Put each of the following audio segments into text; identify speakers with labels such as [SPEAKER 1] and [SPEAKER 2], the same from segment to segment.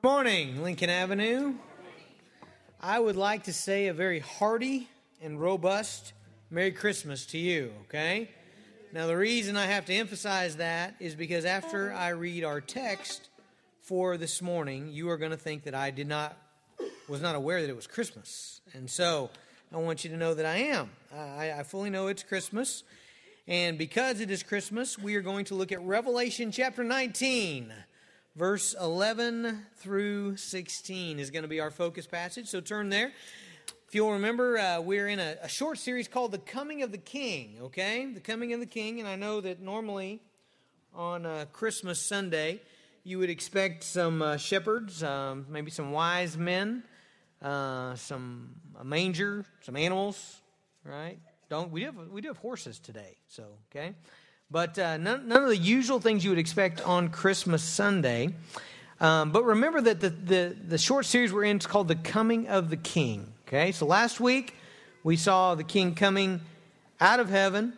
[SPEAKER 1] Good morning, Lincoln Avenue. I would like to say a very hearty and robust Merry Christmas to you, okay? Now, the reason I have to emphasize that is because after I read our text for this morning, you are going to think that I did not, was not aware that it was Christmas. And so I want you to know that I am. I, I fully know it's Christmas. And because it is Christmas, we are going to look at Revelation chapter 19 verse 11 through 16 is going to be our focus passage. So turn there. If you'll remember, uh, we're in a, a, short series called The Coming of the King, okay? The Coming of the King. And I know that normally on uh, Christmas Sunday, you would expect some uh, shepherds, um, maybe some wise men, uh, some a manger, some animals, right? Don't we do have we do have horses today, so okay but uh, none, none, of the usual things you would expect on Christmas Sunday. Um, but remember that the, the, the short series we're in is called The Coming of the King. Okay, so last week we saw the King coming out of heaven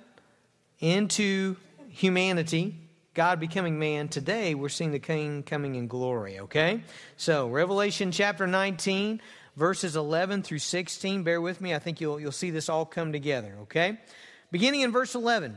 [SPEAKER 1] into humanity, God becoming man. Today we're seeing the King coming in glory. Okay, so Revelation chapter 19, verses 11 through 16. Bear with me, I think you'll, you'll see this all come together. Okay, beginning in verse 11.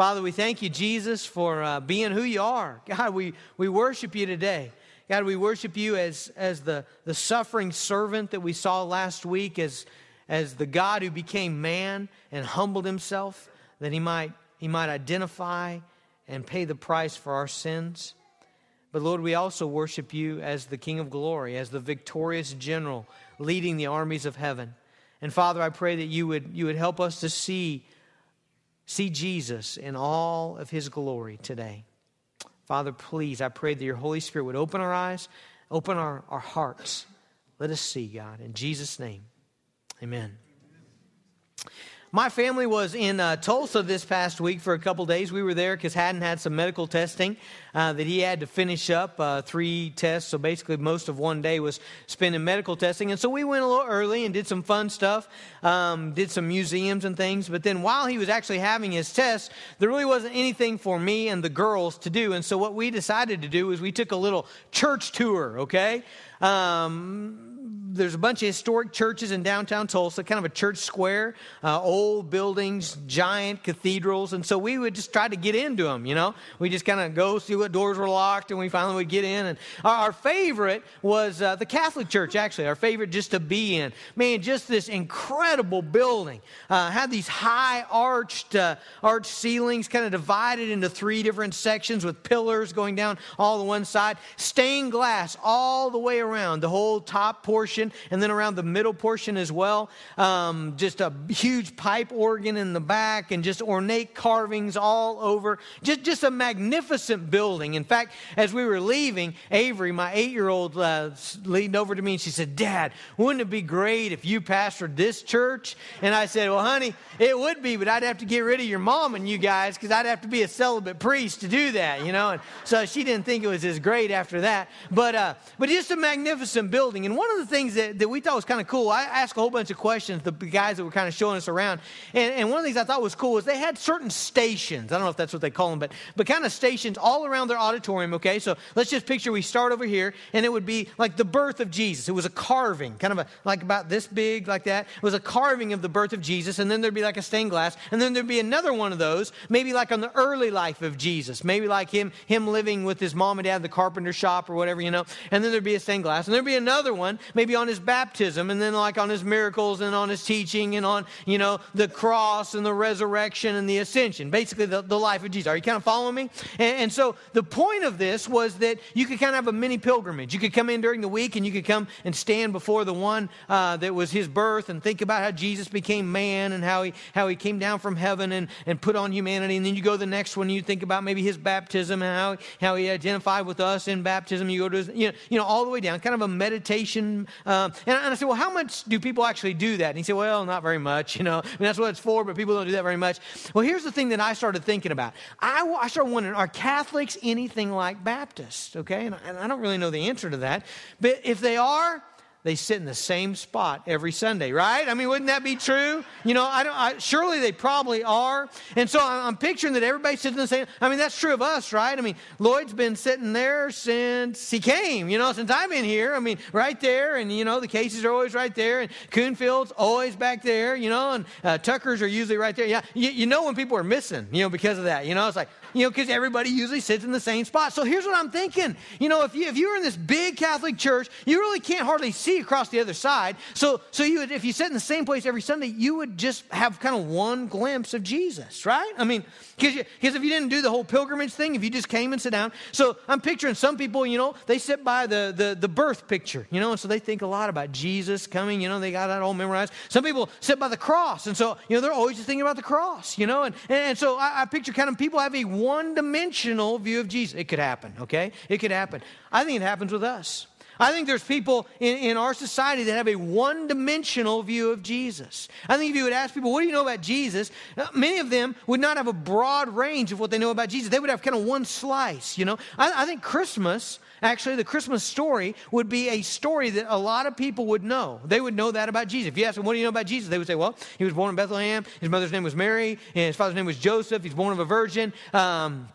[SPEAKER 1] Father, we thank you, Jesus, for uh, being who you are. God, we, we worship you today. God, we worship you as, as the, the suffering servant that we saw last week, as, as the God who became man and humbled himself, that he might, he might identify and pay the price for our sins. But Lord, we also worship you as the King of glory, as the victorious general leading the armies of heaven. And Father, I pray that you would, you would help us to see see Jesus in all of his glory today. Father, please, I pray that your Holy Spirit would open our eyes, open our, our hearts. Let us see, God. In Jesus' name, amen. My family was in uh, Tulsa this past week for a couple days. We were there because Haddon had some medical testing uh, that he had to finish up, uh, three tests. So basically, most of one day was spent in medical testing. And so we went a little early and did some fun stuff, um, did some museums and things. But then while he was actually having his test, there really wasn't anything for me and the girls to do. And so what we decided to do is we took a little church tour, okay? Um, there's a bunch of historic churches in downtown Tulsa, kind of a church square, uh, old buildings, giant cathedrals. And so we would just try to get into them, you know. We just kind of go see what doors were locked and we finally would get in. And our, our favorite was uh, the Catholic Church, actually, our favorite just to be in. Man, just this incredible building. Uh, had these high arched, uh, arched ceilings, kind of divided into three different sections with pillars going down all the one side. Stained glass all the way around, the whole top portion portion, and then around the middle portion as well. Um, just a huge pipe organ in the back, and just ornate carvings all over. Just, just a magnificent building. In fact, as we were leaving, Avery, my eight year old, uh, leaned over to me and she said, Dad, wouldn't it be great if you pastored this church? And I said, Well, honey, it would be, but I'd have to get rid of your mom and you guys because I'd have to be a celibate priest to do that, you know? And so she didn't think it was as great after that. But, uh, but just a magnificent building. And one of the things things that, that we thought was kind of cool. I asked a whole bunch of questions, the guys that were kind of showing us around. And, and one of the things I thought was cool was they had certain stations. I don't know if that's what they call them, but, but kind of stations all around their auditorium, okay? So let's just picture we start over here, and it would be like the birth of Jesus. It was a carving, kind of a, like about this big, like that. It was a carving of the birth of Jesus, and then there'd be like a stained glass, and then there'd be another one of those, maybe like on the early life of Jesus, maybe like him, him living with his mom and dad in the carpenter shop or whatever, you know, and then there'd be a stained glass, and there'd be another one, maybe on his baptism and then like on his miracles and on his teaching and on, you know, the cross and the resurrection and the ascension. Basically, the, the life of Jesus. Are you kind of following me? And, and so the point of this was that you could kind of have a mini pilgrimage. You could come in during the week and you could come and stand before the one uh, that was his birth and think about how Jesus became man and how he, how he came down from heaven and, and put on humanity. And then you go the next one, and you think about maybe his baptism and how, how he identified with us in baptism. You go to, his, you know, you know all the way down, kind of a meditation. Um, and, I, and I said, well, how much do people actually do that? And he said, well, not very much. You know, I mean, that's what it's for, but people don't do that very much. Well, here's the thing that I started thinking about. I, I started wondering, are Catholics anything like Baptists? Okay, and I, and I don't really know the answer to that. But if they are, they sit in the same spot every Sunday, right? I mean, wouldn't that be true? You know, I don't. I, surely they probably are. And so I'm picturing that everybody sits in the same. I mean, that's true of us, right? I mean, Lloyd's been sitting there since he came. You know, since I've been here. I mean, right there, and you know, the cases are always right there, and Coonfield's always back there. You know, and uh, Tucker's are usually right there. Yeah, you, you know when people are missing. You know, because of that. You know, it's like you know, because everybody usually sits in the same spot. So here's what I'm thinking. You know, if you if you're in this big Catholic church, you really can't hardly see across the other side. So so you would, if you sit in the same place every Sunday, you would just have kind of one glimpse of Jesus, right? I mean, because if you didn't do the whole pilgrimage thing, if you just came and sit down. So I'm picturing some people, you know, they sit by the the, the birth picture, you know, and so they think a lot about Jesus coming. You know, they got that all memorized. Some people sit by the cross, and so you know they're always just thinking about the cross, you know, and and, so I, I picture kind of people having one dimensional view of Jesus. It could happen, okay? It could happen. I think it happens with us. I think there's people in, in our society that have a one dimensional view of Jesus. I think if you would ask people, what do you know about Jesus? Uh, many of them would not have a broad range of what they know about Jesus. They would have kind of one slice, you know? I, I think Christmas actually the christmas story would be a story that a lot of people would know they would know that about jesus if you ask them what do you know about jesus they would say well he was born in bethlehem his mother's name was mary and his father's name was joseph he's born of a virgin um,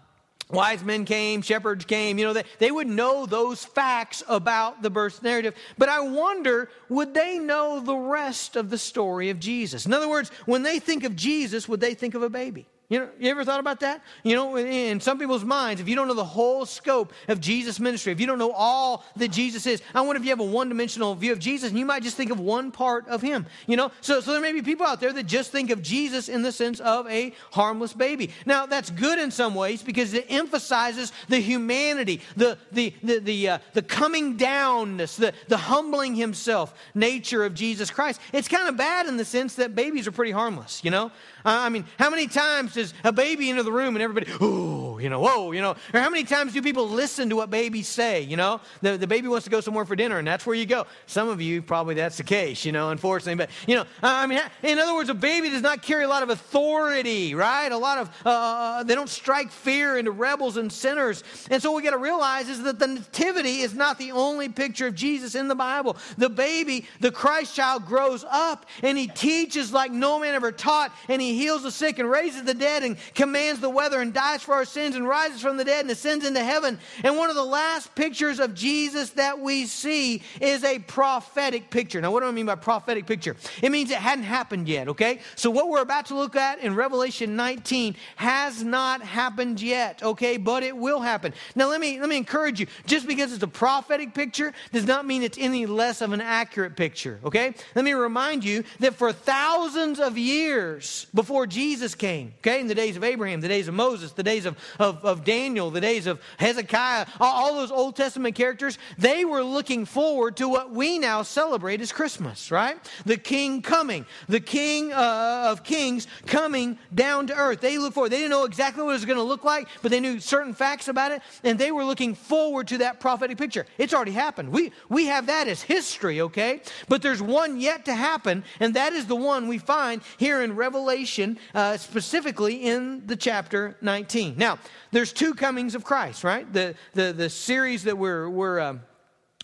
[SPEAKER 1] Wise men came, shepherds came, you know, they, they would know those facts about the birth narrative. But I wonder, would they know the rest of the story of Jesus? In other words, when they think of Jesus, would they think of a baby? You know, you ever thought about that? You know, in some people's minds, if you don't know the whole scope of Jesus' ministry, if you don't know all that Jesus is, I wonder if you have a one-dimensional view of Jesus, and you might just think of one part of him. You know, so so there may be people out there that just think of Jesus in the sense of a harmless baby. Now that's good in some ways because it emphasizes the humanity, the the the the, uh, the coming downness, the the humbling himself nature of Jesus Christ. It's kind of bad in the sense that babies are pretty harmless. You know, I mean, how many times does a baby enter the room and everybody, oh, you know, whoa, you know? Or how many times do people listen to what babies say, you know? The, the baby wants to go somewhere for dinner and that's where you go. Some of you, probably that's the case, you know, unfortunately. But, you know, I mean, in other words, a baby does not carry a lot of authority, right? A lot of, uh, uh they don't strike fear into rebels and sinners. And so what we got to realize is that the nativity is not the only picture of Jesus in the Bible. The baby, the Christ child grows up and he teaches like no man ever taught and he heals the sick and raises the dead and commands the weather and dies for our sins and rises from the dead and ascends into heaven. And one of the last pictures of Jesus that we see is a prophetic picture. Now, what do I mean by prophetic picture? It means it hadn't happened yet, okay? So, what we're about to look at in Revelation 19 has not happened yet, okay? But it will happen. Now, let me, let me encourage you just because it's a prophetic picture does not mean it's any less of an accurate picture, okay? Let me remind you that for thousands of years before Jesus came, okay, in the days of Abraham, the days of Moses, the days of, of, of Daniel, the days of Hezekiah, all, all those Old Testament characters, they were looking forward to what we now celebrate as Christmas, right? The king coming, the king uh, of kings coming down to earth. They look forward. They didn't know exactly what it was going to look like, but they knew certain facts about it, and they were looking forward to that prophetic picture. It's already happened. We, we have that as history, okay? But there's one yet to happen, and that is the one we find here in Revelation, uh, specifically in the chapter 19. Now, there's two comings of Christ, right? The, the, the series that we're, we're um,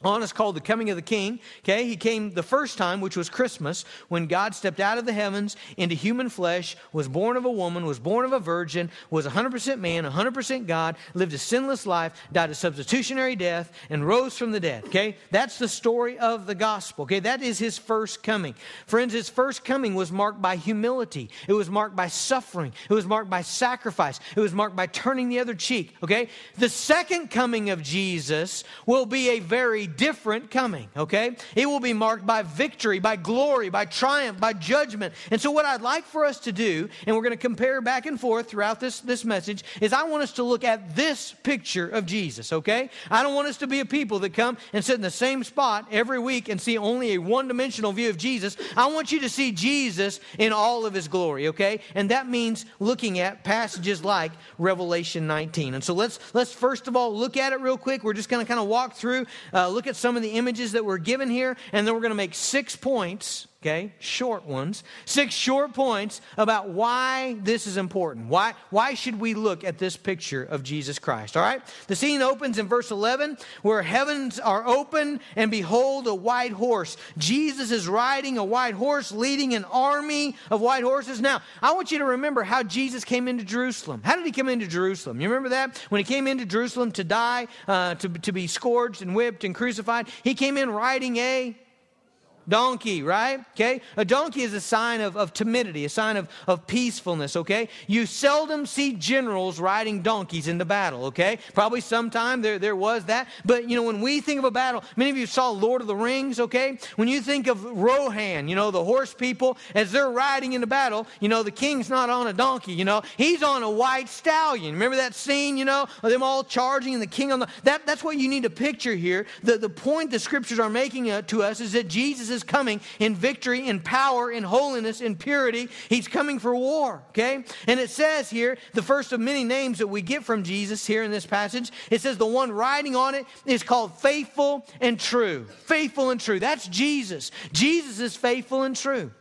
[SPEAKER 1] on. Is called the coming of the king okay? He came the first time which was christmas when god stepped out of the heavens into human flesh was born of a woman was born of a virgin was 100% man 100% god lived a sinless life died a substitutionary death and rose from the dead okay? That's the story of the gospel okay? That is his first coming. Friends his first coming was marked by humility. It was marked by suffering. It was marked by sacrifice. It was marked by turning the other cheek okay? The second coming of jesus will be a very different coming, okay? It will be marked by victory, by glory, by triumph, by judgment. And so, what I'd like for us to do, and we're going to compare back and forth throughout this, this message, is I want us to look at this picture of Jesus, okay? I don't want us to be a people that come and sit in the same spot every week and see only a one dimensional view of Jesus. I want you to see Jesus in all of his glory, okay? And that means looking at passages like Revelation 19. And so let's let's first of all look at it real quick. We're just going to kind of walk through, uh, look at some of the images that were given here, and then we're going to make six points okay? Short ones. Six short points about why this is important. Why why should we look at this picture of jesus christ? All right? The scene opens in verse 11 where heavens are open and behold a white horse. Jesus is riding a white horse leading an army of white horses. Now i want you to remember how jesus came into jerusalem. How did he come into jerusalem? You remember that? When he came into jerusalem to die uh, to, to be scourged and whipped and crucified he came in riding a Donkey, right? Okay? A donkey is a sign of, of timidity, a sign of, of peacefulness, okay? You seldom see generals riding donkeys into battle, okay? Probably sometime there, there was that. But, you know, when we think of a battle, many of you saw Lord of the Rings, okay? When you think of Rohan, you know, the horse people, as they're riding into battle, you know, the king's not on a donkey, you know? He's on a white stallion. Remember that scene, you know, of them all charging and the king on the. That, that's what you need to picture here. The, the point the scriptures are making uh, to us is that Jesus is coming in victory, in power, in holiness, in purity. He's coming for war, okay? And it says here, the first of many names that we get from Jesus here in this passage, it says the one riding on it is called faithful and true. Faithful and true. That's Jesus. Jesus is faithful and true.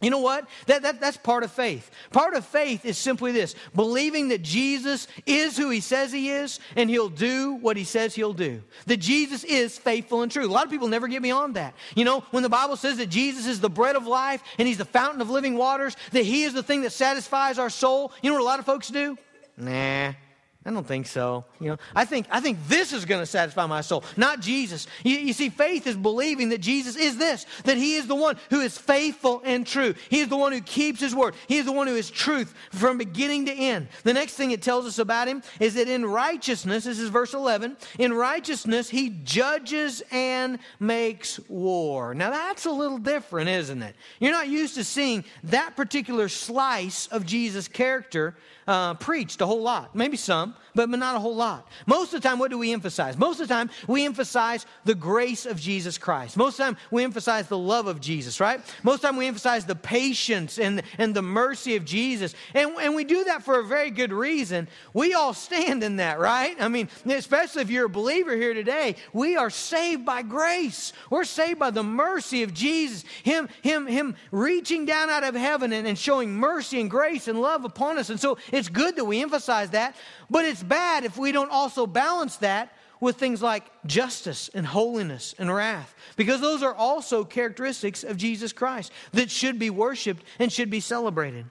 [SPEAKER 1] You know what? That, that, that's part of faith. Part of faith is simply this believing that Jesus is who he says he is and he'll do what he says he'll do. That Jesus is faithful and true. A lot of people never get beyond that. You know, when the Bible says that Jesus is the bread of life and he's the fountain of living waters, that he is the thing that satisfies our soul, you know what a lot of folks do? Nah, I don't think so. You know, I think I think this is going to satisfy my soul, not Jesus. You, you, see, faith is believing that Jesus is this, that He is the one who is faithful and true. He is the one who keeps His word. He is the one who is truth from beginning to end. The next thing it tells us about Him is that in righteousness, this is verse 11, in righteousness He judges and makes war. Now that's a little different, isn't it? You're not used to seeing that particular slice of Jesus' character uh, preached a whole lot. Maybe some, but not a whole lot. Most of the time, what do we emphasize? Most of the time, we emphasize the grace of Jesus Christ. Most of the time, we emphasize the love of Jesus, right? Most of the time, we emphasize the patience and, and the mercy of Jesus. And, and we do that for a very good reason. We all stand in that, right? I mean, especially if you're a believer here today, we are saved by grace. We're saved by the mercy of Jesus. Him, him, him reaching down out of heaven and, and showing mercy and grace and love upon us. And so it's good that we emphasize that, but it's bad if we don't also balance that with things like justice and holiness and wrath, because those are also characteristics of Jesus Christ that should be worshiped and should be celebrated.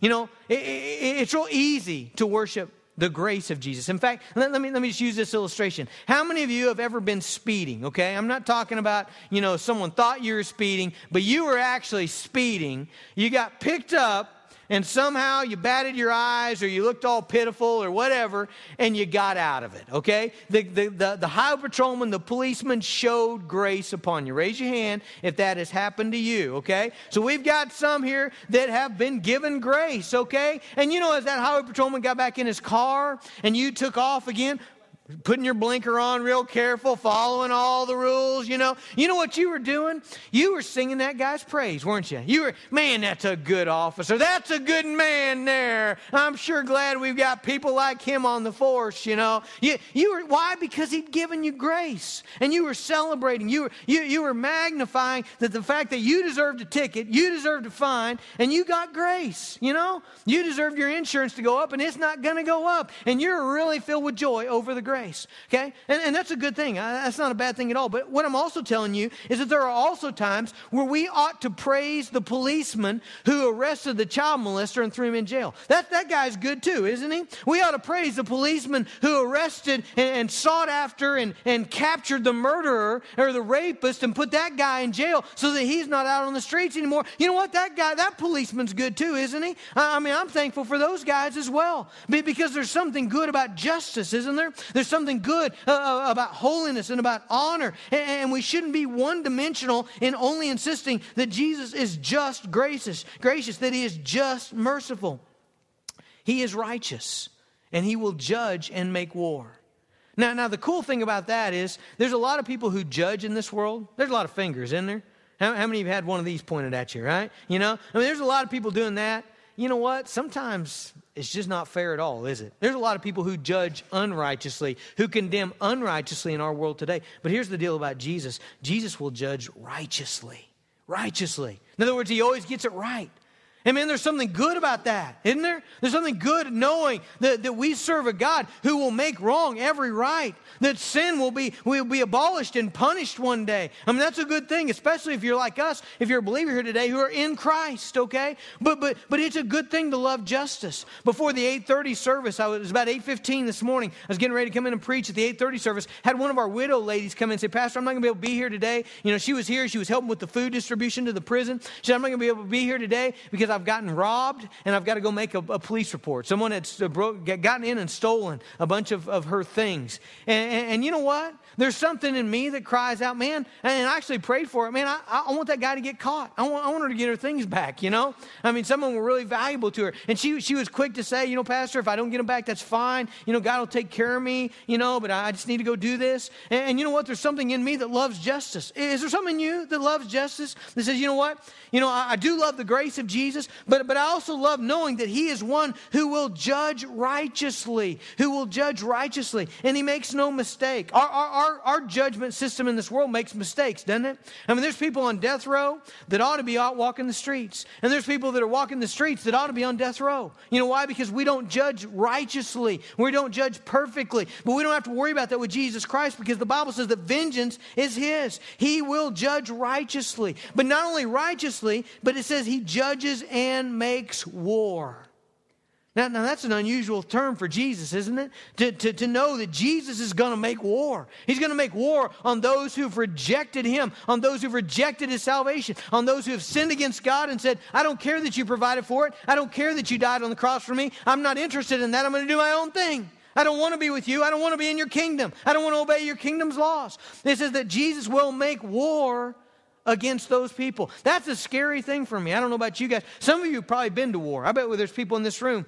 [SPEAKER 1] You know, it, it, it's real easy to worship the grace of Jesus. In fact, let, let, me, let me just use this illustration. How many of you have ever been speeding? Okay, I'm not talking about, you know, someone thought you were speeding, but you were actually speeding. You got picked up and somehow you batted your eyes or you looked all pitiful or whatever and you got out of it, okay? The, the, the, the highway patrolman, the policeman showed grace upon you. Raise your hand if that has happened to you, okay? So we've got some here that have been given grace, okay? And you know, as that highway patrolman got back in his car and you took off again, putting your blinker on real careful, following all the rules, you know. You know what you were doing? You were singing that guy's praise, weren't you? You were, man, that's a good officer. That's a good man there. I'm sure glad we've got people like him on the force, you know. You, you were, why? Because he'd given you grace. And you were celebrating. You were, you, you were magnifying that the fact that you deserved a ticket, you deserved a fine, and you got grace, you know. You deserved your insurance to go up, and it's not going to go up. And you're really filled with joy over the grace grace. Okay? And, and that's a good thing. That's not a bad thing at all. But what I'm also telling you is that there are also times where we ought to praise the policeman who arrested the child molester and threw him in jail. That, that guy's good too, isn't he? We ought to praise the policeman who arrested and, and sought after and, and captured the murderer or the rapist and put that guy in jail so that he's not out on the streets anymore. You know what? That guy, that policeman's good too, isn't he? I mean, I'm thankful for those guys as well because there's something good about justice, isn't there? There's There's something good uh, uh about holiness and about honor. And, and we shouldn't be one dimensional in only insisting that Jesus is just gracious, gracious, that he is just merciful. He is righteous, and he will judge and make war. Now, now the cool thing about that is there's a lot of people who judge in this world. There's a lot of fingers in there. How, how many of you had one of these pointed at you, right? You know, I mean, there's a lot of people doing that. You know what? Sometimes it's just not fair at all, is it? There's a lot of people who judge unrighteously, who condemn unrighteously in our world today. But here's the deal about Jesus Jesus will judge righteously. Righteously. In other words, he always gets it right. And man, there's something good about that, isn't there? There's something good knowing that, that we serve a God who will make wrong every right, that sin will be, will be abolished and punished one day. I mean, that's a good thing, especially if you're like us, if you're a believer here today who are in Christ, okay? But, but, but it's a good thing to love justice. Before the 8.30 service, I was, was about 8.15 this morning, I was getting ready to come in and preach at the 8.30 service, had one of our widow ladies come in and say, Pastor, I'm not going to be able to be here today. You know, she was here, she was helping with the food distribution to the prison. She said, I'm not going to be able to be here today because I've gotten robbed and I've got to go make a, a police report. Someone had uh, gotten in and stolen a bunch of, of her things. And, and, and, you know what? There's something in me that cries out, man, and I actually prayed for it. Man, I, I want that guy to get caught. I want, I want her to get her things back, you know? I mean, someone were really valuable to her. And she, she was quick to say, you know, Pastor, if I don't get them back, that's fine. You know, God will take care of me, you know, but I just need to go do this. And, and you know what? There's something in me that loves justice. Is there something in you that loves justice that says, you know what? You know, I, I do love the grace of Jesus, but, but I also love knowing that He is one who will judge righteously, who will judge righteously, and He makes no mistake. Our, our, our, judgment system in this world makes mistakes, doesn't it? I mean, there's people on death row that ought to be out walking the streets, and there's people that are walking the streets that ought to be on death row. You know why? Because we don't judge righteously, we don't judge perfectly, but we don't have to worry about that with Jesus Christ because the Bible says that vengeance is His. He will judge righteously, but not only righteously, but it says He judges and makes war. Now, now that's an unusual term for Jesus, isn't it? To, to, to know that Jesus is going to make war. He's going to make war on those who've rejected him, on those who've rejected his salvation, on those who have sinned against God and said, I don't care that you provided for it. I don't care that you died on the cross for me. I'm not interested in that. I'm going to do my own thing. I don't want to be with you. I don't want to be in your kingdom. I don't want to obey your kingdom's laws. It says that Jesus will make war against those people. That's a scary thing for me. I don't know about you guys. Some of you have probably been to war. I bet there's people in this room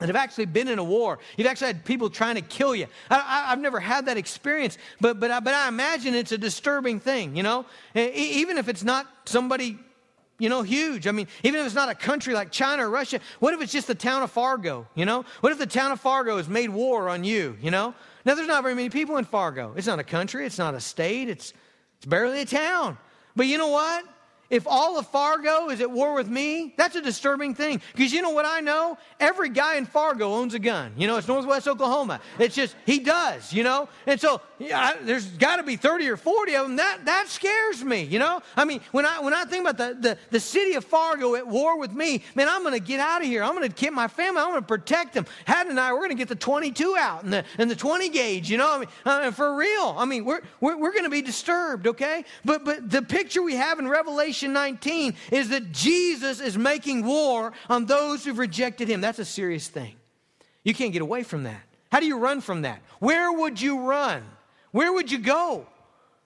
[SPEAKER 1] that have actually been in a war. You've actually had people trying to kill you. I, have never had that experience, but, but, I, but I imagine it's a disturbing thing, you know? Even if it's not somebody, you know, huge. I mean, even if it's not a country like China or Russia, what if it's just the town of Fargo, you know? What if the town of Fargo has made war on you, you know? Now, there's not very many people in Fargo. It's not a country, it's not a state, it's, it's barely a town. But you know what? If all of Fargo is at war with me, that's a disturbing thing. Because you know what I know? Every guy in Fargo owns a gun. You know, it's Northwest Oklahoma. It's just, he does, you know? And so yeah, there's got to be 30 or 40 of them. That, that scares me, you know? I mean, when I, when I think about the, the, the city of Fargo at war with me, man, I'm going to get out of here. I'm going to keep my family. I'm going to protect them. Haddon and I, we're going to get the 22 out and the, and the 20 gauge, you know? I mean, uh, for real. I mean, we're, we're, we're going to be disturbed, okay? But, but the picture we have in Revelation Revelation 19 is that Jesus is making war on those who've rejected him. That's a serious thing. You can't get away from that. How do you run from that? Where would you run? Where would you go?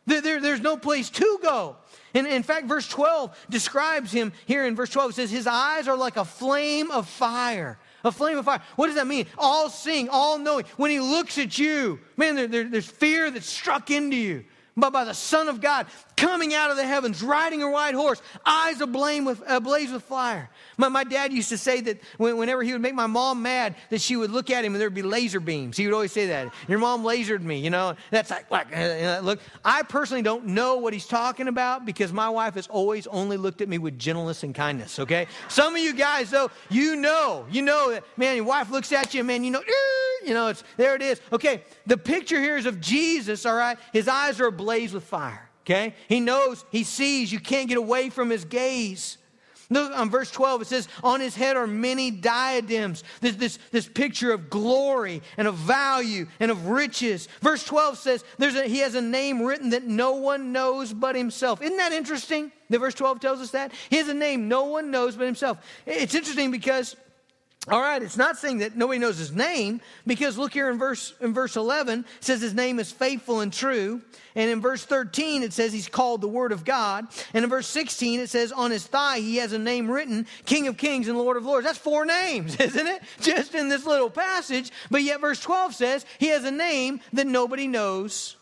[SPEAKER 1] There, there, there's no place to go. And in fact, verse 12 describes him here in verse 12. It says, His eyes are like a flame of fire. A flame of fire. What does that mean? All seeing, all knowing. When he looks at you, man, there, there, there's fear that's struck into you but by the Son of God coming out of the heavens, riding a white horse, eyes ablaze with, ablaze with fire. My, my dad used to say that when, whenever he would make my mom mad, that she would look at him and there'd be laser beams. He would always say that. Your mom lasered me, you know. That's like, like uh, look. I personally don't know what he's talking about because my wife has always only looked at me with gentleness and kindness, okay? Some of you guys, though, you know, you know that, man, your wife looks at you, man, you know, you know, it's, there it is. Okay, the picture here is of Jesus, all right? His eyes are ablaze with fire, okay? He knows, he sees, you can't get away from his gaze. Look on verse 12, it says, On his head are many diadems. This, this, this picture of glory and of value and of riches. Verse 12 says, there's a, He has a name written that no one knows but himself. Isn't that interesting? The verse 12 tells us that. He has a name no one knows but himself. It's interesting because All right, it's not saying that nobody knows his name because look here in verse in verse 11 it says his name is faithful and true. And in verse 13 it says he's called the word of God. And in verse 16 it says on his thigh he has a name written, King of Kings and Lord of Lords. That's four names, isn't it? Just in this little passage, but yet verse 12 says he has a name that nobody knows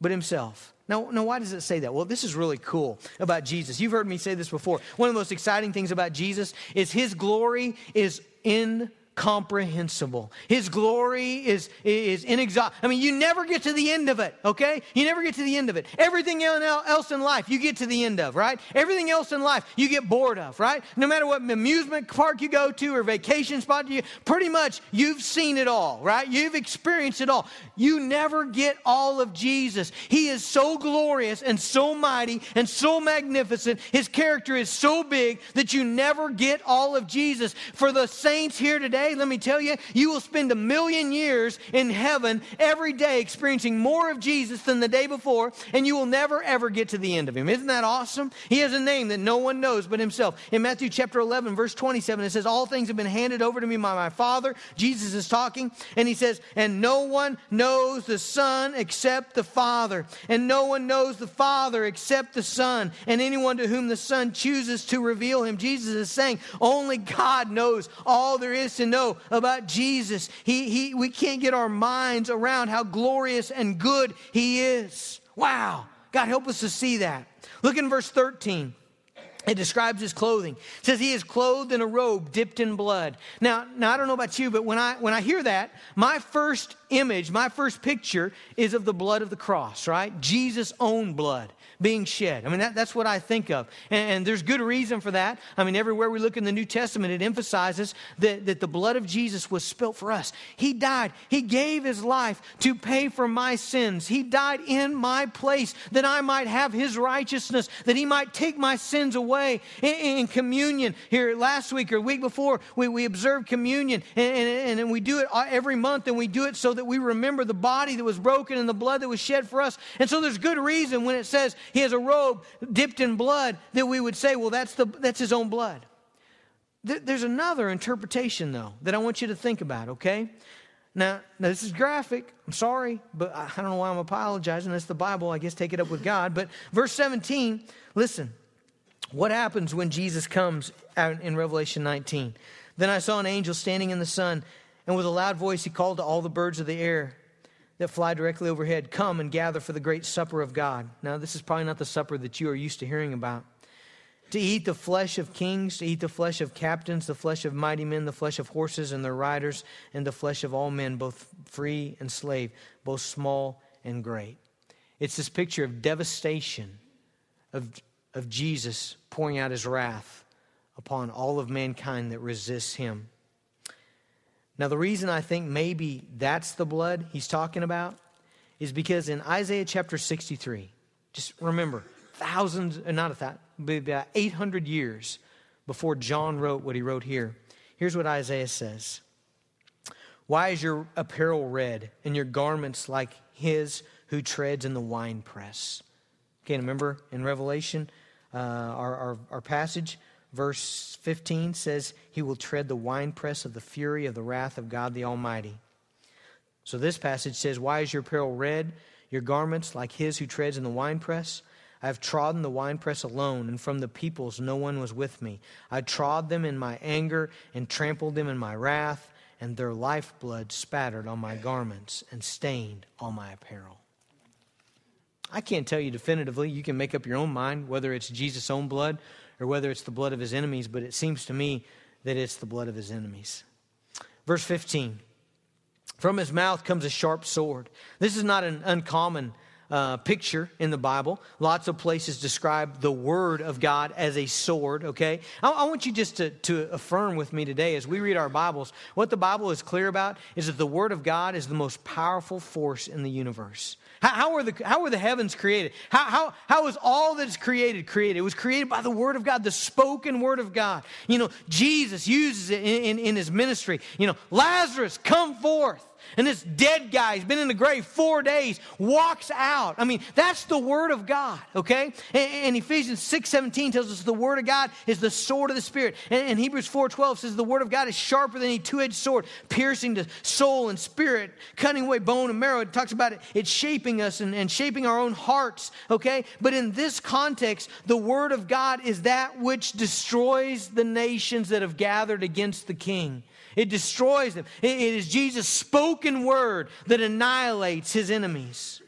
[SPEAKER 1] but himself. Now, now, why does it say that? Well, this is really cool about Jesus. You've heard me say this before. One of the most exciting things about Jesus is his glory is in incomprehensible. His glory is, is inexhaustible. I mean, you never get to the end of it, okay? You never get to the end of it. Everything else in life, you get to the end of, right? Everything else in life, you get bored of, right? No matter what amusement park you go to or vacation spot you, pretty much you've seen it all, right? You've experienced it all. You never get all of Jesus. He is so glorious and so mighty and so magnificent. His character is so big that you never get all of Jesus. For the saints here today, day, let me tell you, you will spend a million years in heaven every day experiencing more of Jesus than the day before, and you will never ever get to the end of him. Isn't that awesome? He has a name that no one knows but himself. In Matthew chapter 11, verse 27, it says, All things have been handed over to me by my Father. Jesus is talking, and he says, And no one knows the Son except the Father, and no one knows the Father except the Son, and anyone to whom the Son chooses to reveal him. Jesus is saying, Only God knows all there is to know know about Jesus. He, he, we can't get our minds around how glorious and good He is. Wow. God, help us to see that. Look in verse 13. It describes his clothing. It says he is clothed in a robe dipped in blood. Now, now I don't know about you, but when I when I hear that, my first image, my first picture is of the blood of the cross, right? Jesus' own blood being shed. I mean, that, that's what I think of. And, and, there's good reason for that. I mean, everywhere we look in the New Testament, it emphasizes that, that the blood of Jesus was spilt for us. He died, He gave His life to pay for my sins. He died in my place that I might have His righteousness, that He might take my sins away. In, in communion, here last week or week before, we, we observed communion, and, and, and we do it every month, and we do it so that we remember the body that was broken and the blood that was shed for us. And so there's good reason when it says he has a robe dipped in blood that we would say, well, that's, the, that's his own blood. There's another interpretation, though, that I want you to think about, okay? Now, now, this is graphic. I'm sorry, but I don't know why I'm apologizing. That's the Bible. I guess take it up with God. But verse 17, listen. What happens when Jesus comes out in Revelation 19? Then I saw an angel standing in the sun, and with a loud voice he called to all the birds of the air that fly directly overhead, Come and gather for the great supper of God. Now, this is probably not the supper that you are used to hearing about. To eat the flesh of kings, to eat the flesh of captains, the flesh of mighty men, the flesh of horses and their riders, and the flesh of all men, both free and slave, both small and great. It's this picture of devastation of, of Jesus pouring out his wrath upon all of mankind that resists him. Now, the reason I think maybe that's the blood he's talking about is because in Isaiah chapter 63, just remember, thousands, uh, not a thousand, about 800 years before John wrote what he wrote here, here's what Isaiah says Why is your apparel red and your garments like his who treads in the winepress? Okay, remember in Revelation, uh, our, our, our passage, Verse 15 says, He will tread the winepress of the fury of the wrath of God the Almighty. So this passage says, Why is your apparel red, your garments like his who treads in the winepress? I have trodden the winepress alone, and from the peoples no one was with me. I trod them in my anger and trampled them in my wrath, and their lifeblood spattered on my garments and stained all my apparel. I can't tell you definitively. You can make up your own mind whether it's Jesus' own blood or whether it's the blood of his enemies, but it seems to me that it's the blood of his enemies. Verse 15 From his mouth comes a sharp sword. This is not an uncommon uh, picture in the Bible. Lots of places describe the Word of God as a sword, okay? I, I, want you just to, to affirm with me today as we read our Bibles, what the Bible is clear about is that the Word of God is the most powerful force in the universe. How, how, were, the, how were the heavens created? How, how, how was all that is created created? It was created by the Word of God, the spoken Word of God. You know, Jesus uses it in, in, in his ministry. You know, Lazarus, come forth. And this dead guy, he's been in the grave four days, walks out. I mean, that's the word of God, okay? And, and Ephesians 6 17 tells us the word of God is the sword of the Spirit. And, and Hebrews 4 12 says the word of God is sharper than a two edged sword, piercing to soul and spirit, cutting away bone and marrow. It talks about it, it's shaping us and, and shaping our own hearts, okay? But in this context, the word of God is that which destroys the nations that have gathered against the king. It destroys them. It is Jesus' spoken word that annihilates his enemies.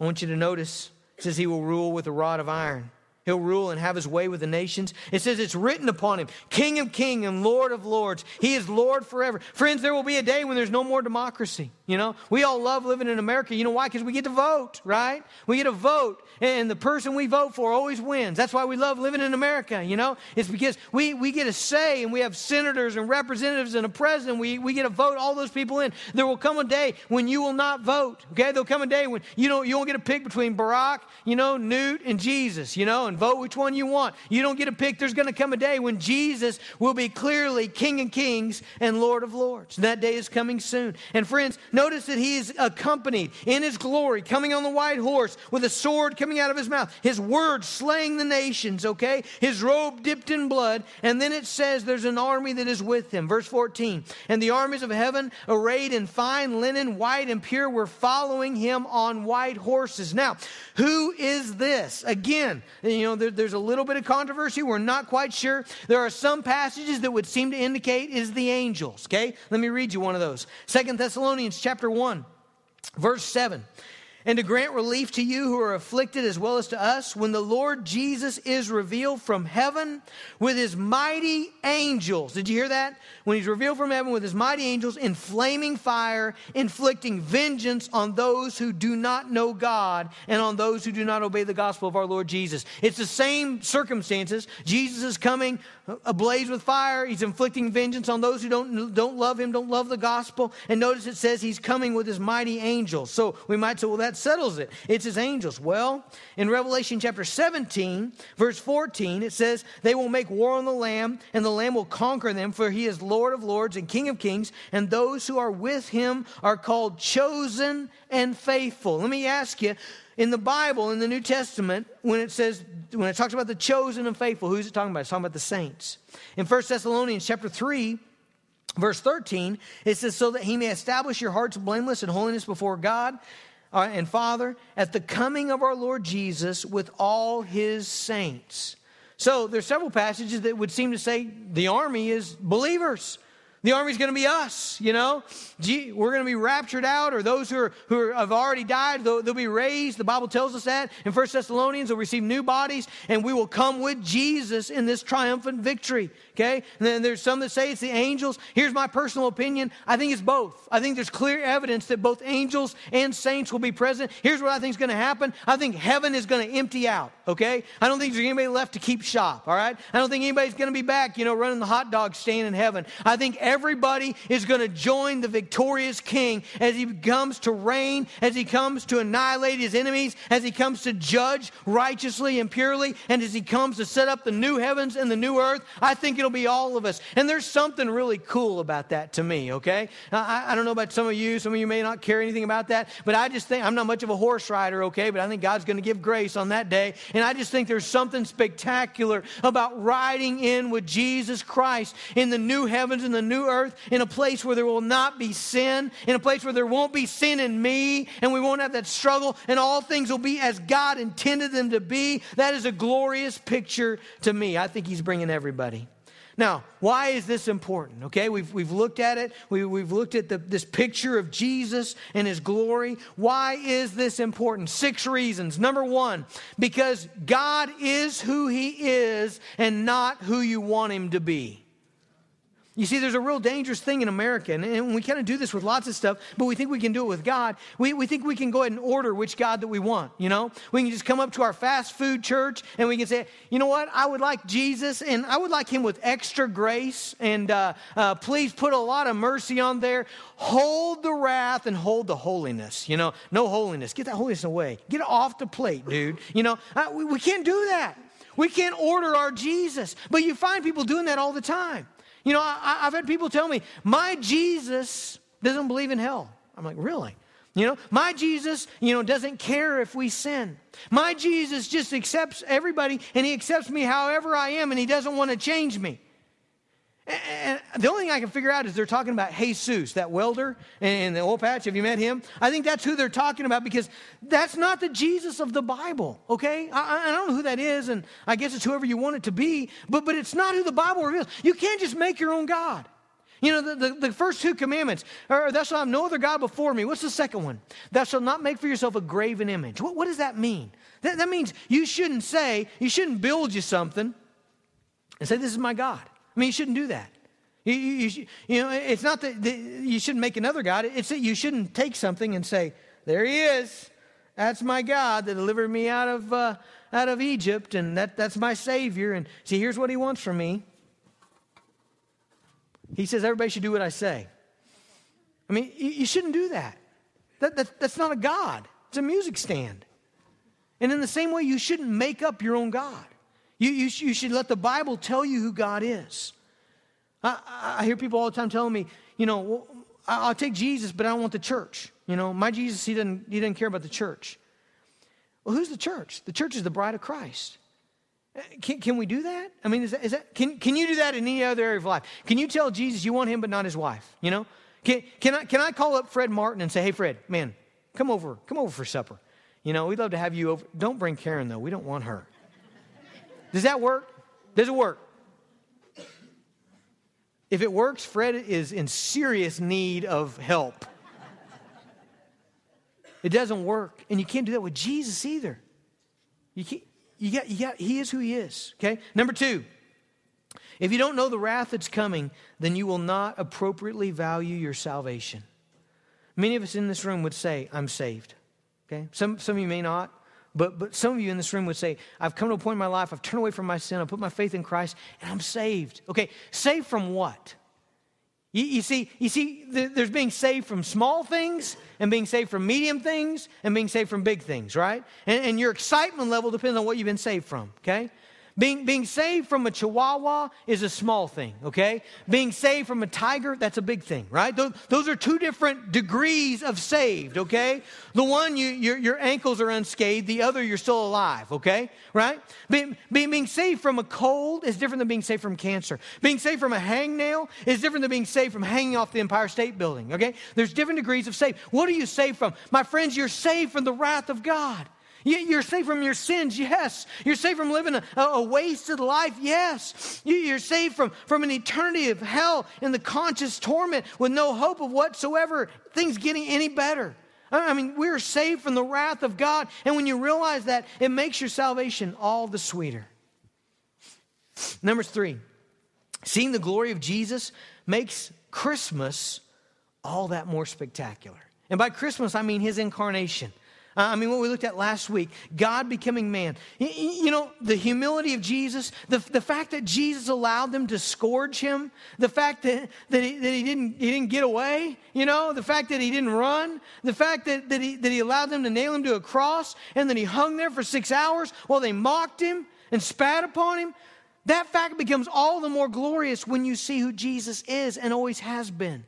[SPEAKER 1] I want you to notice says he will rule with a rod of iron. He'll rule and have his way with the nations. It says it's written upon him, King of kings and Lord of lords. He is Lord forever. Friends, there will be a day when there's no more democracy. You know, we all love living in America. You know why? Because we get to vote, right? We get to vote, and the person we vote for always wins. That's why we love living in America, you know? It's because we, we get a say, and we have senators and representatives and a president. We, we get to vote all those people in. There will come a day when you will not vote, okay? There'll come a day when you don't, you won't get to pick between Barack, you know, Newt, and Jesus, you know, vote which one you want. You don't get to pick. There's going to come a day when Jesus will be clearly King of kings and Lord of lords. And that day is coming soon. And friends, Notice that he is accompanied in his glory, coming on the white horse with a sword coming out of his mouth, his word slaying the nations, okay? His robe dipped in blood. And then it says there's an army that is with him. Verse 14. And the armies of heaven, arrayed in fine linen, white and pure, were following him on white horses. Now, who is this? Again, you there, there's a little bit of controversy. We're not quite sure. There are some passages that would seem to indicate is the angels, okay? Let me read you one of those. Second Thessalonians chapter 1, verse 7 and to grant relief to you who are afflicted as well as to us when the Lord Jesus is revealed from heaven with his mighty angels. Did you hear that? When he's revealed from heaven with his mighty angels in flaming fire, inflicting vengeance on those who do not know God and on those who do not obey the gospel of our Lord Jesus. It's the same circumstances. Jesus is coming ablaze with fire. He's inflicting vengeance on those who don't, don't love him, don't love the gospel. And notice it says he's coming with his mighty angels. So we might say, well, that settles it. It's his angels. Well, in Revelation chapter 17, verse 14, it says, They will make war on the Lamb, and the Lamb will conquer them, for he is Lord of lords and King of kings, and those who are with him are called chosen and faithful. Let me ask you, in the Bible, in the New Testament, when it says, when it talks about the chosen and faithful, who's it talking about? It's talking about the saints. In 1 Thessalonians chapter 3, verse 13, it says, So that he may establish your hearts blameless in holiness before God uh, and Father at the coming of our Lord Jesus with all his saints. So there's several passages that would seem to say the army is believers. The army's going to be us, you know. We're going to be raptured out, or those who, are, who have already died, they'll, they'll, be raised. The Bible tells us that. In First Thessalonians, they'll receive new bodies, and we will come with Jesus in this triumphant victory. Okay? And then there's some that say it's the angels. Here's my personal opinion I think it's both. I think there's clear evidence that both angels and saints will be present. Here's what I think is going to happen I think heaven is going to empty out. Okay? I don't think there's anybody left to keep shop. All right? I don't think anybody's going to be back, you know, running the hot dog stand in heaven. I think everybody is going to join the victorious king as he comes to reign, as he comes to annihilate his enemies, as he comes to judge righteously and purely, and as he comes to set up the new heavens and the new earth. I think it'll be all of us. And there's something really cool about that to me, okay? I, I don't know about some of you. Some of you may not care anything about that, but I just think I'm not much of a horse rider, okay? But I think God's going to give grace on that day. And I just think there's something spectacular about riding in with Jesus Christ in the new heavens and the new earth, in a place where there will not be sin, in a place where there won't be sin in me, and we won't have that struggle, and all things will be as God intended them to be. That is a glorious picture to me. I think He's bringing everybody. Now, why is this important? Okay, we've, we've looked at it. We, we've looked at the, this picture of Jesus and his glory. Why is this important? Six reasons. Number one, because God is who he is and not who you want him to be. You see, there's a real dangerous thing in America, and, we kind of do this with lots of stuff, but we think we can do it with God. We, we think we can go ahead and order which God that we want, you know? We can just come up to our fast food church and we can say, you know what, I would like Jesus, and I would like him with extra grace, and uh, uh, please put a lot of mercy on there. Hold the wrath and hold the holiness, you know? No holiness. Get that holiness away. Get it off the plate, dude. You know, uh, we, we can't do that. We can't order our Jesus, but you find people doing that all the time. You know, I, have had people tell me, my Jesus doesn't believe in hell. I'm like, really? You know, my Jesus, you know, doesn't care if we sin. My Jesus just accepts everybody and he accepts me however I am and he doesn't want to change me. And the only thing I can figure out is they're talking about Jesus, that welder in the oil patch. Have you met him? I think that's who they're talking about because that's not the Jesus of the Bible, okay? I, I don't know who that is, and I guess it's whoever you want it to be, but, but it's not who the Bible reveals. You can't just make your own God. You know, the, the, the, first two commandments are, Thou shalt have no other God before me. What's the second one? Thou shalt not make for yourself a graven image. What, what does that mean? That, that means you shouldn't say, you shouldn't build you something and say, This is my God. I mean, you shouldn't do that. You, you, you know, it's not that, you shouldn't make another God, it's that you shouldn't take something and say, There he is. That's my God that delivered me out of, uh, out of Egypt, and that, that's my Savior. And see, here's what he wants from me. He says everybody should do what I say. I mean, you, you shouldn't do that. That, that. That's not a God, it's a music stand. And in the same way, you shouldn't make up your own God. You, you, you should let the Bible tell you who God is. I, I hear people all the time telling me, you know, I'll take Jesus, but I don't want the church. You know, my Jesus, he doesn't, he doesn't care about the church. Well, who's the church? The church is the bride of Christ. Eh, can, can we do that? I mean, is that, is that, can, can you do that in any other area of life? Can you tell Jesus you want him but not his wife? You know? Can, can, I, can I call up Fred Martin and say, hey, Fred, man, come over, come over for supper. You know, we'd love to have you over. Don't bring Karen, though. We don't want her. Does that work? Does it work? If it works, Fred is in serious need of help. It doesn't work. And you can't do that with Jesus either. You can't, you got, you got, he is who he is. Okay? Number two, if you don't know the wrath that's coming, then you will not appropriately value your salvation. Many of us in this room would say, I'm saved. Okay? Some, some of you may not, but, but some of you in this room would say, I've come to a point in my life, I've turned away from my sin, I've put my faith in Christ, and I'm saved. Okay, saved from what? You, you, see, you see, there's being saved from small things and being saved from medium things and being saved from big things, right? And, and your excitement level depends on what you've been saved from, okay? Being, being saved from a chihuahua is a small thing, okay? Being saved from a tiger, that's a big thing, right? Those, those are two different degrees of saved, okay? The one, you, your, your ankles are unscathed, the other, you're still alive, okay? Right? Being, being, being saved from a cold is different than being saved from cancer. Being saved from a hangnail is different than being saved from hanging off the Empire State Building, okay? There's different degrees of saved. What are you saved from? My friends, you're saved from the wrath of God. You're saved from your sins, yes. You're saved from living a, a wasted life, yes. You're saved from, from an eternity of hell in the conscious torment with no hope of whatsoever things getting any better. I mean, we're saved from the wrath of God. And when you realize that, it makes your salvation all the sweeter. Number three, seeing the glory of Jesus makes Christmas all that more spectacular. And by Christmas, I mean his incarnation. Uh, I mean, what we looked at last week, God becoming man. You, know, the humility of Jesus, the, the fact that Jesus allowed them to scourge him, the fact that, that, he, that he, didn't, he didn't get away, you know, the fact that he didn't run, the fact that, that, he, that he allowed them to nail him to a cross and then he hung there for six hours while they mocked him and spat upon him. That fact becomes all the more glorious when you see who Jesus is and always has been.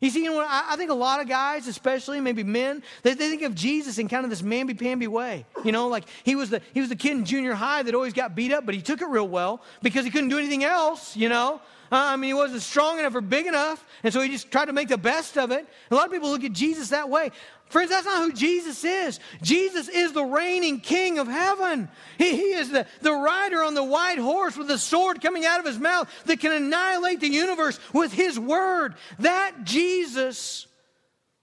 [SPEAKER 1] You see, you know, I, think a lot of guys, especially maybe men, they, they think of Jesus in kind of this mamby-pamby way. You know, like he was the he was the kid in junior high that always got beat up, but he took it real well because he couldn't do anything else. You know, uh, I mean, he wasn't strong enough or big enough, and so he just tried to make the best of it. A lot of people look at Jesus that way. Friends, that's not who Jesus is. Jesus is the reigning king of heaven. He, he, is the, the rider on the white horse with the sword coming out of his mouth that can annihilate the universe with his word. That Jesus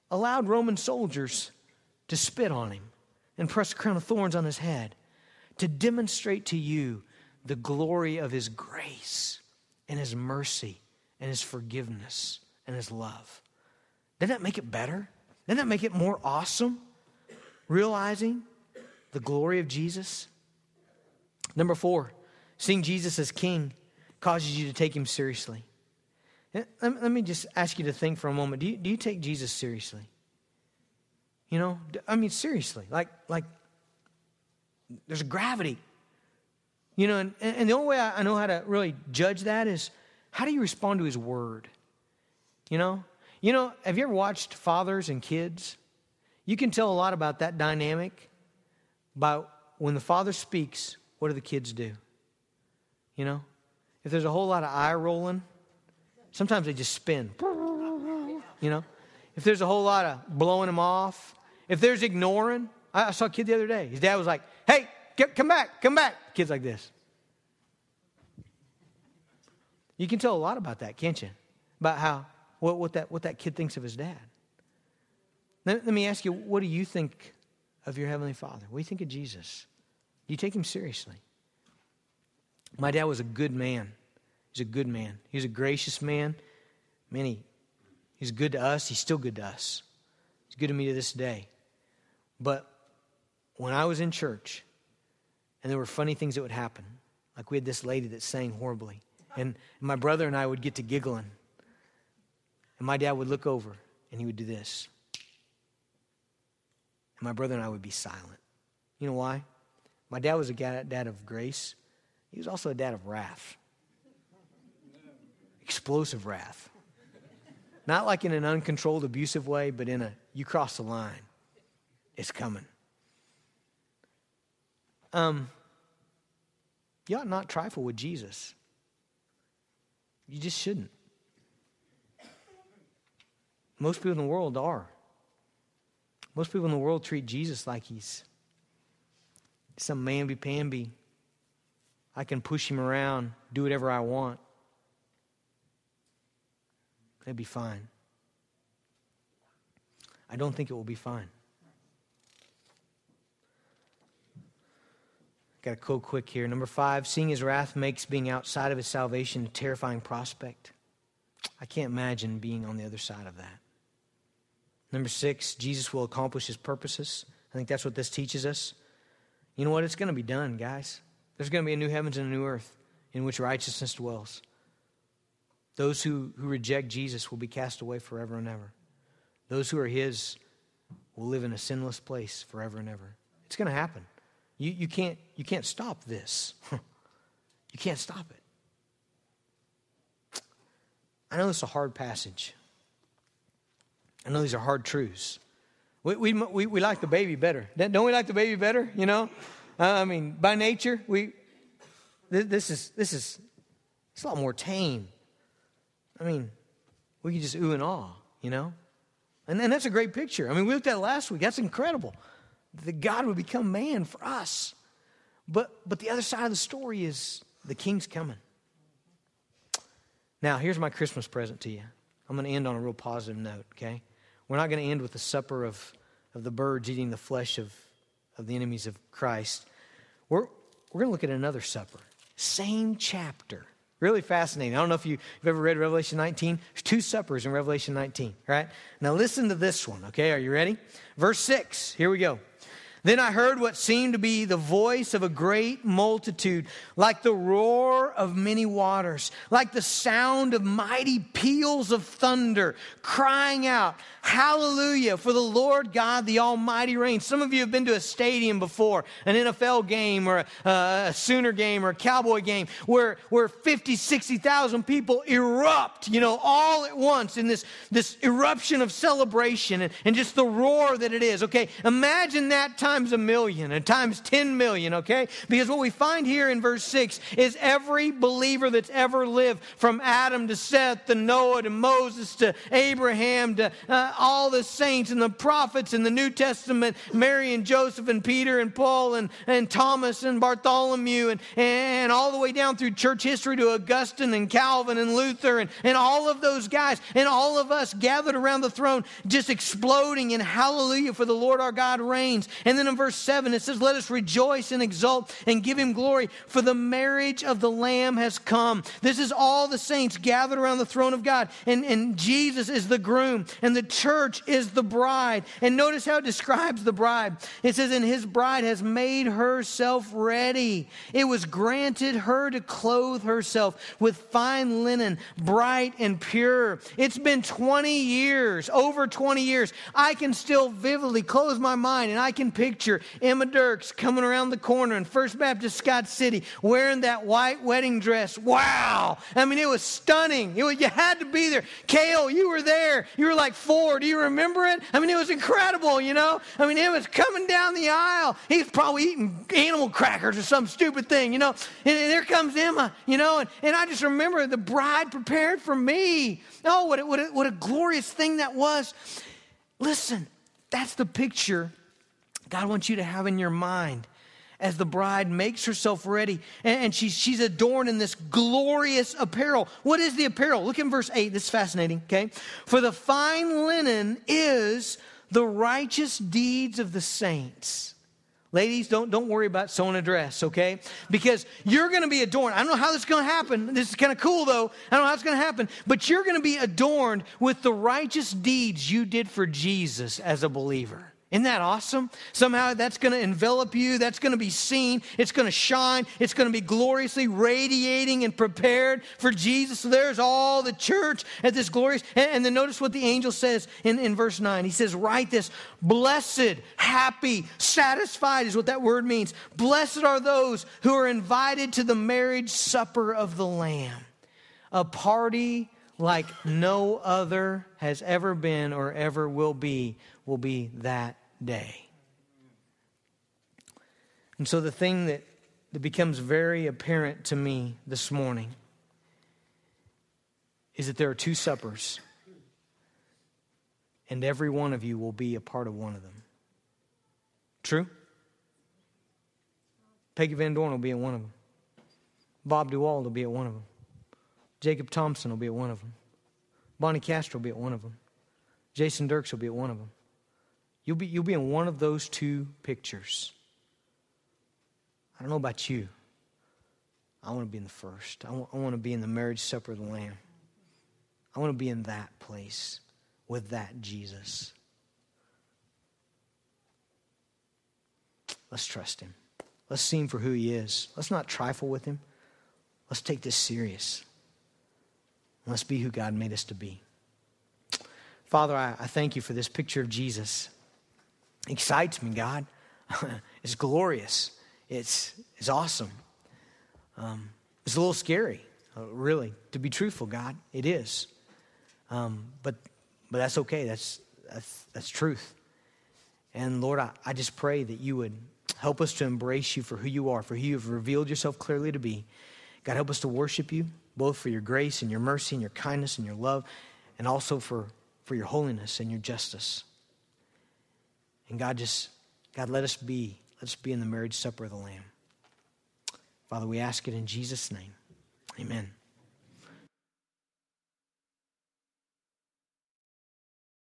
[SPEAKER 1] allowed Roman soldiers to spit on him and press a crown of thorns on his head to demonstrate to you the glory of his grace and his mercy and his forgiveness and his love. Doesn't that make it better? Doesn't that make it more awesome? Realizing the glory of Jesus. Number four, seeing Jesus as king causes you to take him seriously. Eh, let me just ask you to think for a moment. Do you, do you take Jesus seriously? You know, I mean, seriously. Like, like there's gravity. You know, and, and the only way I know how to really judge that is how do you respond to his word? You know, You know, have you ever watched fathers and kids? You can tell a lot about that dynamic by when the father speaks, what do the kids do? You know? If there's a whole lot of eye rolling, sometimes they just spin. You know? If there's a whole lot of blowing them off, if there's ignoring, I, saw a kid the other day. His dad was like, hey, get, come back, come back. Kids like this. You can tell a lot about that, can't you? About how, what, what, that, what that kid thinks of his dad. Let, let me ask you, what do you think of your Heavenly Father? What do you think of Jesus? Do you take him seriously? My dad was a good man. He's a good man. He's a gracious man. Man, he, he's good to us. He's still good to us. He's good to me to this day. But when I was in church and there were funny things that would happen, like we had this lady that sang horribly, and my brother and I would get to giggling, and my dad would look over and he would do this. And my brother and I would be silent. You know why? My dad was a dad of grace, he was also a dad of wrath. Explosive wrath. Not like in an uncontrolled, abusive way, but in a you cross the line. It's coming. Um, you ought not trifle with Jesus. You just shouldn't. Most people in the world are. Most people in the world treat Jesus like he's some mamby pamby. I can push him around, do whatever I want. It'd be fine. I don't think it will be fine. Got to go quick here. Number five, seeing his wrath makes being outside of his salvation a terrifying prospect. I can't imagine being on the other side of that. Number six, Jesus will accomplish his purposes. I think that's what this teaches us. You know what? It's going to be done, guys. There's going to be a new heavens and a new earth in which righteousness dwells. Those who, who reject Jesus will be cast away forever and ever. Those who are his will live in a sinless place forever and ever. It's going to happen. You, you, can't, you can't stop this. you can't stop it. I know this is a hard passage. I know these are hard truths. We, we, we, we like the baby better. Don't we like the baby better? You know? Uh, I mean, by nature, we, this is, this is, it's a lot more tame. I mean, we can just ooh and ah, you know? And, and that's a great picture. I mean, we looked at last week. That's incredible that God would become man for us. But, but the other side of the story is the king's coming. Now, here's my Christmas present to you. I'm going to end on a real positive note, okay? We're not going to end with the supper of, of the birds eating the flesh of, of the enemies of Christ. We're, we're going to look at another supper. Same chapter. Really fascinating. I don't know if you, have ever read Revelation 19. There's two suppers in Revelation 19, right? Now listen to this one, okay? Are you ready? Verse 6. Here we go. Then I heard what seemed to be the voice of a great multitude, like the roar of many waters, like the sound of mighty peals of thunder, crying out, Hallelujah, for the Lord God, the Almighty reigns. Some of you have been to a stadium before, an NFL game or a, a Sooner game or a Cowboy game, where, where 50, 60,000 people erupt, you know, all at once in this, this eruption of celebration and, and just the roar that it is. Okay, imagine that times a million and times 10 million, okay? Because what we find here in verse 6 is every believer that's ever lived, from Adam to Seth to Noah to Moses to Abraham to uh, all the saints and the prophets in the New Testament, Mary and Joseph and Peter and Paul and, and Thomas and Bartholomew and, and all the way down through church history to Augustine and Calvin and Luther and, and all of those guys and all of us gathered around the throne just exploding in hallelujah for the Lord our God reigns. And then in verse 7 it says, Let us rejoice and exult and give him glory, for the marriage of the Lamb has come. This is all the saints gathered around the throne of God, and, and Jesus is the groom, and the church is the bride. And notice how it describes the bride. It says, And his bride has made herself ready. It was granted her to clothe herself with fine linen, bright and pure. It's been 20 years, over 20 years. I can still vividly close my mind and I can picture picture Emma Dirks coming around the corner in First Baptist Scott City wearing that white wedding dress. Wow. I mean, it was stunning. It was, you had to be there. Kale, you were there. You were like four. Do you remember it? I mean, it was incredible, you know? I mean, it was coming down the aisle. He's probably eating animal crackers or some stupid thing, you know? And, and there comes Emma, you know? And, and I just remember the bride prepared for me. Oh, what what, what a glorious thing that was. Listen, that's the picture God wants you to have in your mind as the bride makes herself ready and, she's, she's adorned in this glorious apparel. What is the apparel? Look in verse 8. This is fascinating, okay? For the fine linen is the righteous deeds of the saints. Ladies, don't, don't worry about sewing a dress, okay? Because you're to be adorned. I don't know how this is to happen. This is kind of cool, though. I don't know how it's to happen. But you're to be adorned with the righteous deeds you did for Jesus as a believer. Isn't that awesome? Somehow that's going to envelop you. That's going to be seen. It's going to shine. It's going to be gloriously radiating and prepared for Jesus. So there's all the church at this glorious. And, and then notice what the angel says in, in verse 9. He says, Write this blessed, happy, satisfied is what that word means. Blessed are those who are invited to the marriage supper of the Lamb, a party like no other has ever been or ever will be, will be that day. And so the thing that, that becomes very apparent to me this morning is that there are two suppers, and every one of you will be a part of one of them. True? Peggy Van Dorn will be at one of them. Bob Dewald will be at one of them. Jacob Thompson will be at one of them. Bonnie Castro will be at one of them. Jason Dirks will be at one of them. You'll be, you'll be in one of those two pictures. I don't know about you. I want to be in the first. I want, I want to be in the marriage supper of the Lamb. I want to be in that place with that Jesus. Let's trust him. Let's see him for who he is. Let's not trifle with him. Let's take this serious. Let's be who God made us to be. Father, I, I thank you for this picture of Jesus excites me, God. it's glorious. It's, it's awesome. Um, it's a little scary, uh, really, to be truthful, God. It is. Um, but, but that's okay. That's, that's, that's truth. And Lord, I, I just pray that you would help us to embrace you for who you are, for who you have revealed yourself clearly to be. God, help us to worship you, both for your grace and your mercy and your kindness and your love, and also for, for your holiness and your justice. And God, just, God, let us be, let us be in the marriage supper of the Lamb. Father, we ask it in Jesus' name. Amen.